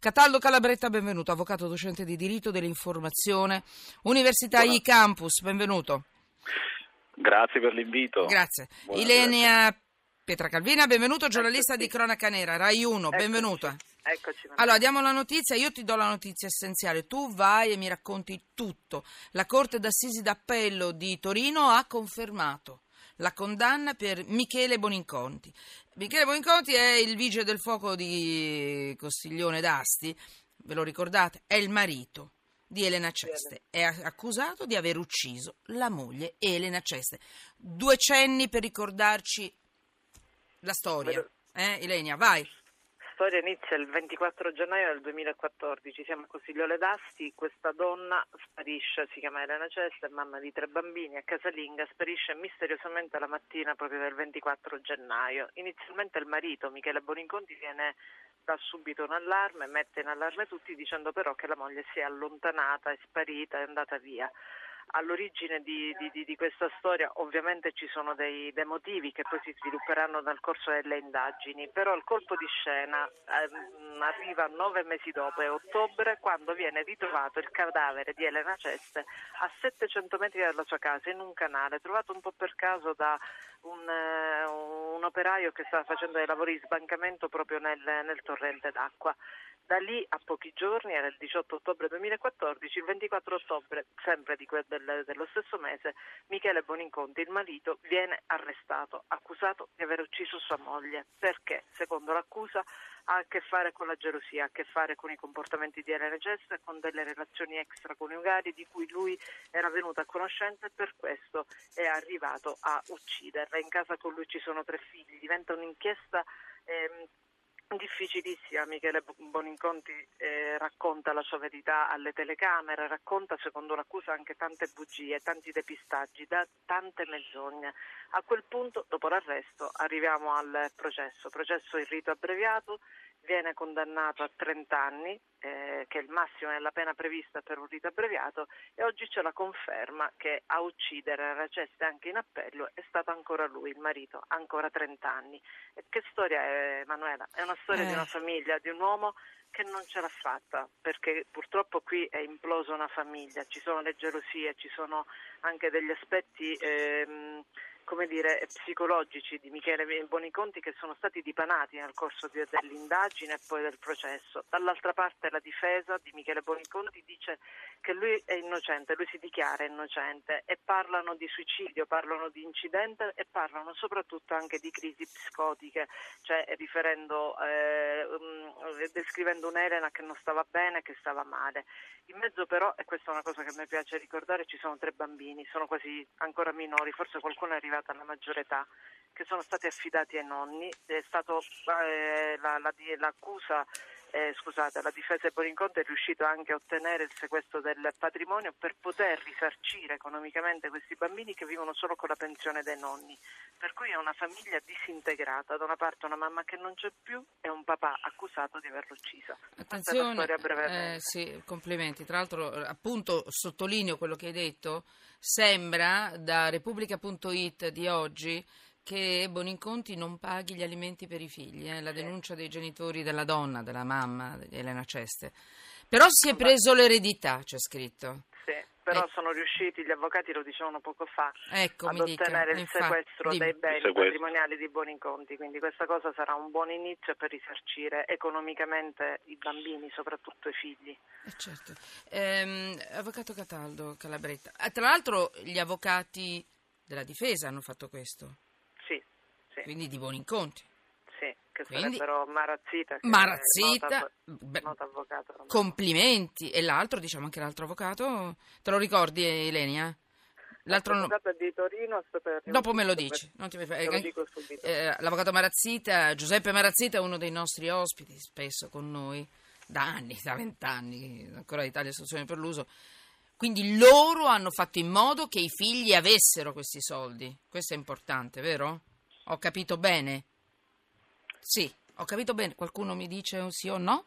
Cataldo Calabretta, benvenuto, avvocato docente di diritto dell'informazione, Università I Campus, benvenuto. Grazie per l'invito. Grazie. Buonasera. Ilenia Pietra Calvina, benvenuto, giornalista Eccoci. di Cronaca Nera, Rai 1, Eccoci. benvenuta. Eccoci. Allora, diamo la notizia, io ti do la notizia essenziale, tu vai e mi racconti tutto. La Corte d'Assisi d'Appello di Torino ha confermato la condanna per Michele Boninconti. Michele Boninconti è il vigile del fuoco di Costiglione d'Asti, ve lo ricordate? È il marito di Elena Ceste. È accusato di aver ucciso la moglie Elena Ceste. Due cenni per ricordarci la storia. Eh, Ilenia, vai storia inizia il 24 gennaio del 2014, siamo a Costigliole d'Asti, questa donna sparisce, si chiama Elena Cesta, è mamma di tre bambini, a casalinga, sparisce misteriosamente la mattina proprio del 24 gennaio. Inizialmente il marito, Michele Boninconti, viene da subito un allarme, mette in allarme tutti dicendo però che la moglie si è allontanata, è sparita, è andata via all'origine di, di, di, questa storia ovviamente ci sono dei, dei, motivi che poi si svilupperanno nel corso delle indagini, però il colpo di scena ehm, arriva nove mesi dopo, è ottobre, quando viene ritrovato il cadavere di Elena Ceste a 700 metri dalla sua casa in un canale, trovato un po' per caso da un, uh, un operaio che stava facendo dei lavori di sbancamento proprio nel, nel torrente d'acqua. Da lì a pochi giorni, era il 18 ottobre 2014, il 24 ottobre, sempre que- del, dello stesso mese, Michele Boninconti, il marito, viene arrestato, accusato di aver ucciso sua moglie. Perché? Secondo l'accusa ha a che fare con la gelosia, ha a che fare con i comportamenti di Elena Gesta, con delle relazioni extraconiugali di cui lui era venuto a conoscenza e per questo è arrivato a ucciderla. In casa con lui ci sono tre figli, diventa un'inchiesta ehm, difficilissima. Michele Boninconti eh, racconta la sua verità alle telecamere, racconta secondo l'accusa anche tante bugie, tanti depistaggi, da, tante menzogne. A quel punto, dopo l'arresto, arriviamo al processo, processo in rito abbreviato viene condannato a 30 anni, eh, che è il massimo della pena prevista per un rito abbreviato, e oggi c'è la conferma che a uccidere la Ceste anche in appello è stato ancora lui, il marito, ancora 30 anni. E che storia è, Emanuela? È una storia eh. di una famiglia, di un uomo che non ce l'ha fatta, perché purtroppo qui è implosa una famiglia, ci sono le gelosie, ci sono anche degli aspetti... Ehm, come dire, psicologici di Michele Boniconti che sono stati dipanati nel corso di, dell'indagine e poi del processo. Dall'altra parte la difesa di Michele Boniconti dice che lui è innocente, lui si dichiara innocente e parlano di suicidio, parlano di incidente e parlano soprattutto anche di crisi psicotiche, cioè riferendo, eh, um, descrivendo un'Elena che non stava bene, che stava male. In mezzo però, e questa è una cosa che mi piace ricordare, ci sono tre bambini, sono quasi ancora minori, forse qualcuno è arrivato alla maggiore età, che sono stati affidati ai nonni. È stato, eh, la, la, l'accusa eh, scusate, la difesa di Boninconte è riuscita anche a ottenere il sequestro del patrimonio per poter risarcire economicamente questi bambini che vivono solo con la pensione dei nonni. Per cui è una famiglia disintegrata, da una parte una mamma che non c'è più e un papà accusato di averlo uccisa. Attenzione, eh, sì, complimenti. Tra l'altro, appunto, sottolineo quello che hai detto, sembra da Repubblica.it di oggi che Boninconti non paghi gli alimenti per i figli, eh? la denuncia dei genitori della donna, della mamma, di Elena Ceste. Però si è preso l'eredità, c'è scritto. Sì, però eh. sono riusciti, gli avvocati lo dicevano poco fa, ecco, ad ottenere il Infatti, sequestro dei beni sequestro. patrimoniali di Boninconti, quindi questa cosa sarà un buon inizio per risarcire economicamente i bambini, soprattutto i figli. Eh certo. ehm, avvocato Cataldo Calabretta, eh, tra l'altro gli avvocati della difesa hanno fatto questo sì. quindi di buoni incontri. Sì, che quindi, sarebbero Marazzita. Marazzita, nota, nota avvocato, complimenti. E l'altro, diciamo anche l'altro avvocato, te lo ricordi Elenia? L'altro l'avvocato di Torino Dopo me lo dici, dico subito. Eh, l'avvocato Marazzita, Giuseppe Marazzita è uno dei nostri ospiti, spesso con noi, da anni, da vent'anni, ancora Italia Istruzione per l'Uso. Quindi loro hanno fatto in modo che i figli avessero questi soldi. Questo è importante, vero? Ho capito bene? Sì, ho capito bene. Qualcuno mi dice un sì o no?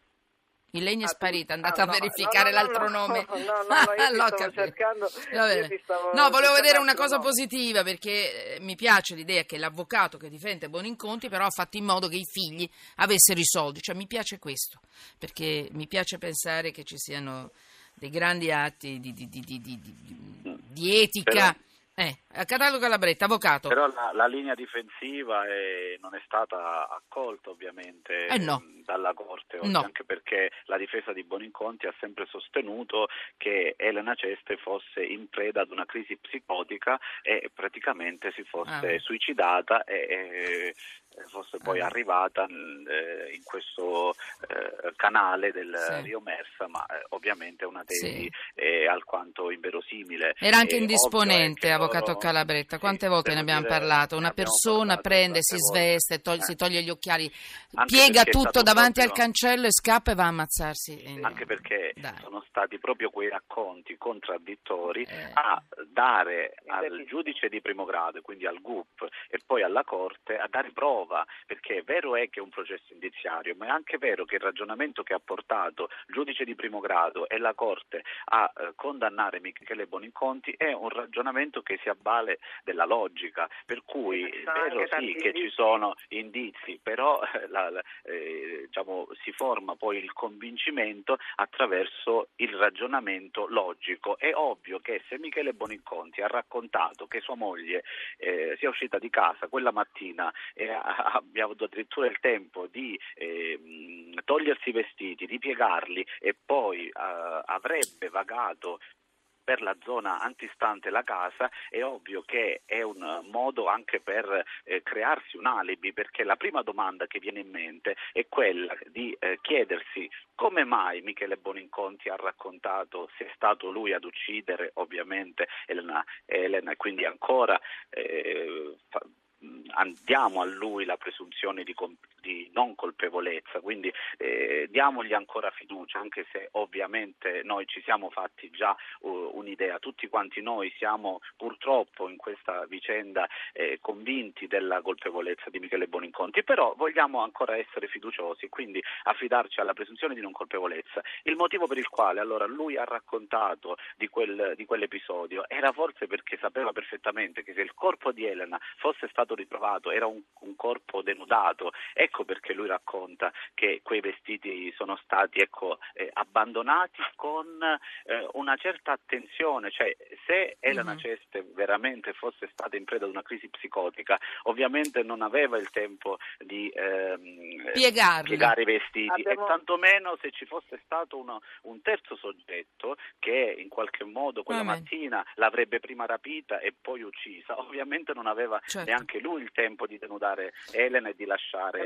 Ilenia è Ah, è andata ah, a no, verificare no, no, l'altro no, nome. no, no, no, io ti L'ho stavo capito. cercando- Va bene. io ti stavo No, volevo vedere una cosa positiva perché eh, mi piace l'idea che l'avvocato che difende Boninconti però ha fatto in modo che i figli avessero i soldi, cioè mi piace questo, perché mi piace pensare che ci siano dei grandi atti di, di- di- di- di- di- di etica. Eh, Cataldo Calabretta, avvocato. Però la, la linea difensiva eh, non è stata accolta ovviamente Eh, no. ehm, dalla Corte, oggi, No. anche perché la difesa di Boninconti ha sempre sostenuto che Elena Ceste fosse in preda ad una crisi psicotica e praticamente si fosse Ah. suicidata e, e fosse poi Ah. arrivata eh, in questo eh, canale del Sì. Rio Mersa, ma eh, ovviamente è una tesi Sì. eh, alquanto inverosimile. Era anche indisponente, che avvocato loro- Calabretta. sì, Quante volte ne abbiamo dire, parlato? Una persona parlato prende, si sveste, tol- Eh. si toglie gli occhiali, Anche piega tutto davanti al proprio- cancello e scappa e va a ammazzarsi. Eh, Anche perché Dai. sono stati proprio quei racconti contraddittori Eh. a dare al giudice di primo grado, quindi al GUP e poi alla Corte, a dare prova, perché è vero è che è un processo indiziario, ma è anche vero che il ragionamento che ha portato il giudice di primo grado e la Corte a eh, condannare Michele Boninconti è un ragionamento che si avvale della logica, per cui è vero sì che ci sono indizi, però eh, la- la- eh, diciamo, si forma poi il convincimento attraverso il ragionamento logico. È ovvio che se Michele Boninconti ha raccontato che sua moglie eh, sia uscita di casa quella mattina e ha- abbia avuto addirittura il tempo di eh, togliersi i vestiti, di piegarli e poi eh, avrebbe vagato per la zona antistante la casa è ovvio che è un modo anche per eh, crearsi un alibi perché la prima domanda che viene in mente è quella di eh, chiedersi come mai Michele Boninconti ha raccontato se è stato lui ad uccidere ovviamente Elena, Elena e quindi ancora eh, fa- andiamo a lui la presunzione di, di non colpevolezza, quindi eh, diamogli ancora fiducia, anche se ovviamente noi ci siamo fatti già uh, un'idea, tutti quanti noi siamo purtroppo in questa vicenda eh, convinti della colpevolezza di Michele Boninconti, però vogliamo ancora essere fiduciosi, quindi affidarci alla presunzione di non colpevolezza. Il motivo per il quale allora lui ha raccontato di, quel, di quell'episodio era forse perché sapeva perfettamente che se il corpo di Elena fosse stato ritrovato era un, un corpo denudato, ecco perché lui racconta che quei vestiti sono stati ecco, eh, abbandonati con eh, una certa attenzione, cioè se Elena Mhm. Ceste veramente fosse stata in preda ad una crisi psicotica, ovviamente non aveva il tempo di ehm, piegare i vestiti Abbiamo- e tantomeno se ci fosse stato uno- un terzo soggetto che in qualche modo quella Vabbè. mattina l'avrebbe prima rapita e poi uccisa, ovviamente non aveva Certo. neanche lui il tempo di denudare Elena e di lasciare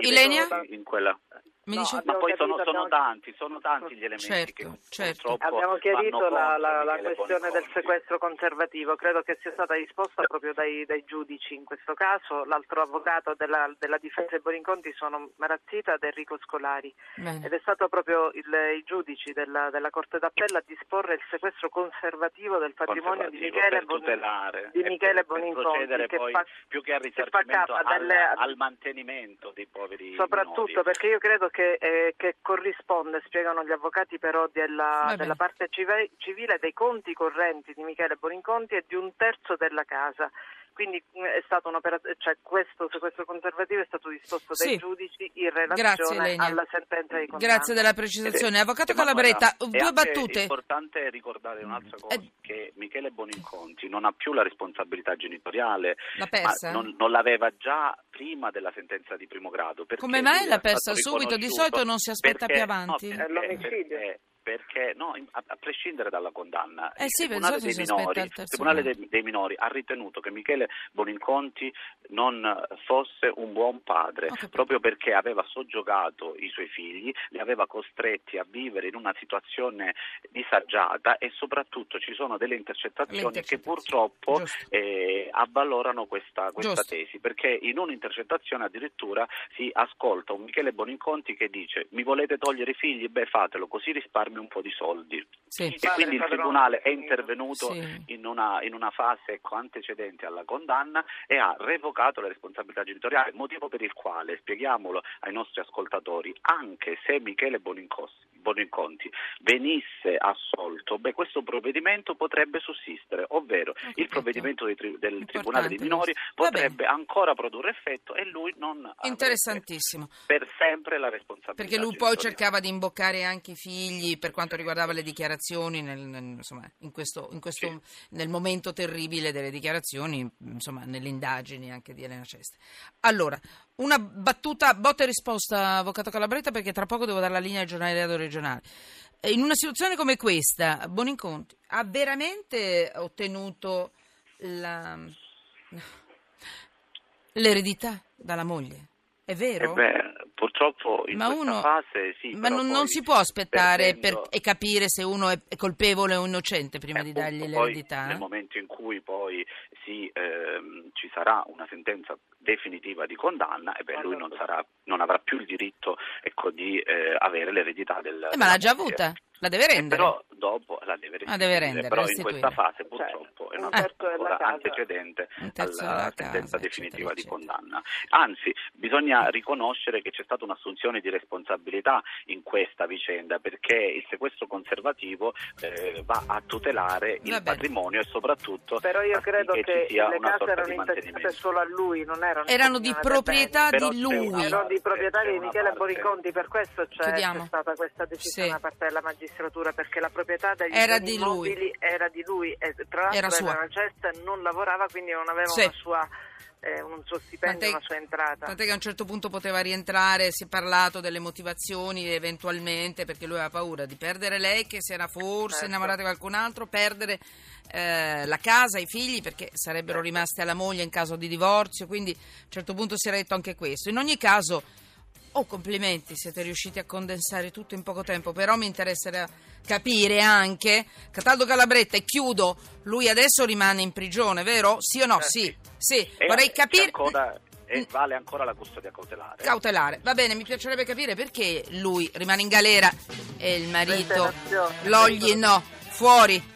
Ilenia? vestiti in quella Mi No, dice? ma poi sono, capito, sono abbiamo- tanti, sono tanti gli elementi Certo, che certo. Abbiamo chiarito la, la- la Michele questione del sequestro conservativo, credo che sia stata risposta proprio dai, dai giudici in questo caso. L'altro avvocato della, della difesa dei Boninconti sono Marazzita ed Enrico Scolari Bene. ed è stato proprio il- i giudici della, della Corte d'Appello a disporre il sequestro conservativo del patrimonio di conservativo Michele, per Bon- tutelare di Michele per- per Boninconti, procedere che poi fa- più che al che fa risarcimento capo al, delle- al mantenimento dei poveri Soprattutto minori. perché io credo che, eh, che corrisponde, spiegano gli avvocati però della, della parte cive- civile, dei conti correnti di Michele Boninconti e di un terzo della casa. Quindi mh, è stata un'operazione, cioè questo sequestro conservativo è stato disposto dai Sì. giudici in Grazie, relazione Lenia. alla sentenza di condanna. Grazie della precisazione. Avvocato Calabretta, è due battute. importante ricordare un'altra cosa, Eh. che Michele Boninconti non ha più la responsabilità genitoriale, L'ha ma persa? non, non l'aveva già prima della sentenza di primo grado. Come mai è stato persa subito? Di solito non si aspetta perché- più avanti? no, È perché- l'omicidio. perché- perché no, a, a prescindere dalla condanna, Eh il sì, Tribunale, pensavo dei minori, il il Tribunale dei, dei minori ha ritenuto che Michele Boninconti non fosse un buon padre, capito. proprio perché aveva soggiogato i suoi figli, li aveva costretti a vivere in una situazione disagiata e soprattutto ci sono delle intercettazioni, che purtroppo eh, avvalorano questa, questa tesi, perché in un'intercettazione addirittura si ascolta un Michele Boninconti che dice mi volete togliere i figli? Beh fatelo, così risparmio darmi un po' di soldi. Sì. E quindi il. Tribunale è intervenuto Sì. in, una, in una fase ecco, antecedente alla condanna e ha revocato la responsabilità genitoriale, motivo per il quale, spieghiamolo ai nostri ascoltatori, anche se Michele Bonincos- Boninconti venisse assolto, beh, questo provvedimento potrebbe sussistere, ovvero capito. il provvedimento tri- del Importante Tribunale dei minori potrebbe ancora produrre effetto e lui non Interessantissimo. per sempre la responsabilità Perché lui poi cercava di imboccare anche i figli per quanto riguardava le dichiarazioni, nel- nel- insomma, in questo, in questo- nel momento terribile delle dichiarazioni, insomma, nelle indagini anche di Elena Ceste. Allora, una battuta, botta e risposta, Avvocato Calabretta, perché tra poco devo dare la linea al giornale regionale. Eh, In una situazione come questa, Boninconti ha veramente ottenuto la- l'eredità dalla moglie? È Eh vero? beh, purtroppo in Ma questa uno- fase sì. Ma non, non si può aspettare perdendo- per- e capire se uno è colpevole o innocente prima Eh, di dargli l'eredità. Nel momento in cui poi si, ehm, ci sarà una sentenza definitiva di condanna, e beh, lui non, sarà- non avrà più il diritto ecco, di eh, avere l'eredità del. Eh, ma l'ha già avuta, la deve Eh, rendere. però dopo la deve La deve rendere, però in restituire. questa fase Cioè, purtroppo è un una casa. antecedente alla sentenza definitiva eccetera, di eccetera. condanna. Anzi, bisogna riconoscere che c'è stata un'assunzione di responsabilità in questa vicenda perché il sequestro conservativo eh, va a tutelare Va il bene. patrimonio e soprattutto Però io credo che che ci sia le una case erano di intestate solo a lui, non erano Erano di in proprietà di lui. Erano di proprietà di Michele Boniconti, per questo c'è, stata questa decisione Sì. da parte della magistratura, perché la proprietà degli Era di lui. immobili era di lui e tra l'altro Era sua. Cesta non lavorava, quindi non aveva Sì. una sua, eh, un suo stipendio, Tant'è- una sua entrata. Tant'è che a un certo punto poteva rientrare, si è parlato delle motivazioni eventualmente, perché lui aveva paura di perdere lei, che si era forse Certo. innamorata di qualcun altro, perdere eh, la casa, i figli, perché sarebbero Certo. rimaste alla moglie in caso di divorzio, quindi a un certo punto si era detto anche questo. In ogni caso, oh complimenti, siete riusciti a condensare tutto in poco tempo, però mi interesserà capire anche, Cataldo Calabretta, e chiudo, lui adesso rimane in prigione, vero? Sì o no? Eh, Sì, sì. sì, E vorrei capire... ancora- e Mm. vale ancora la custodia cautelare. Cautelare, va bene, mi piacerebbe capire perché lui rimane in galera e il marito. Logli no, fuori.